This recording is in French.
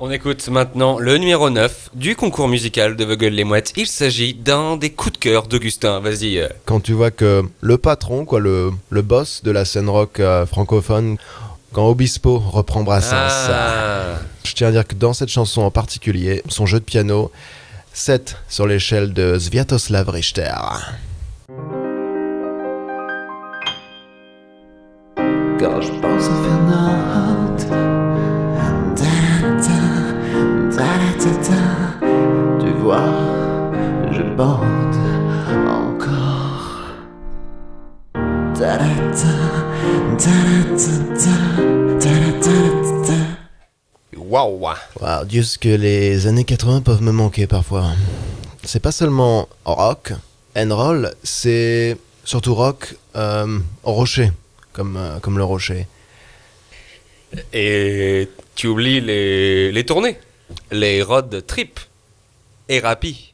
On écoute maintenant le numéro 9 du concours musical de Vogel les Mouettes. Il s'agit d'un des coups de cœur d'Augustin. Vas-y. euh. Quand tu vois que le patron, quoi, le, le boss de la scène rock euh, francophone, quand Obispo reprend Brassens, Ah. je tiens à dire que dans cette chanson en particulier, son jeu de piano, 7 sur l'échelle de Sviatoslav Richter. Quand je pense à Fernand encore. Waouh. Wow, Dieu, ce que les années 80 peuvent me manquer parfois. C'est pas seulement rock, and roll, c'est surtout rock euh, au rocher, comme, euh, comme le rocher. Et tu oublies les, les tournées. Les road trip. Et Rappi.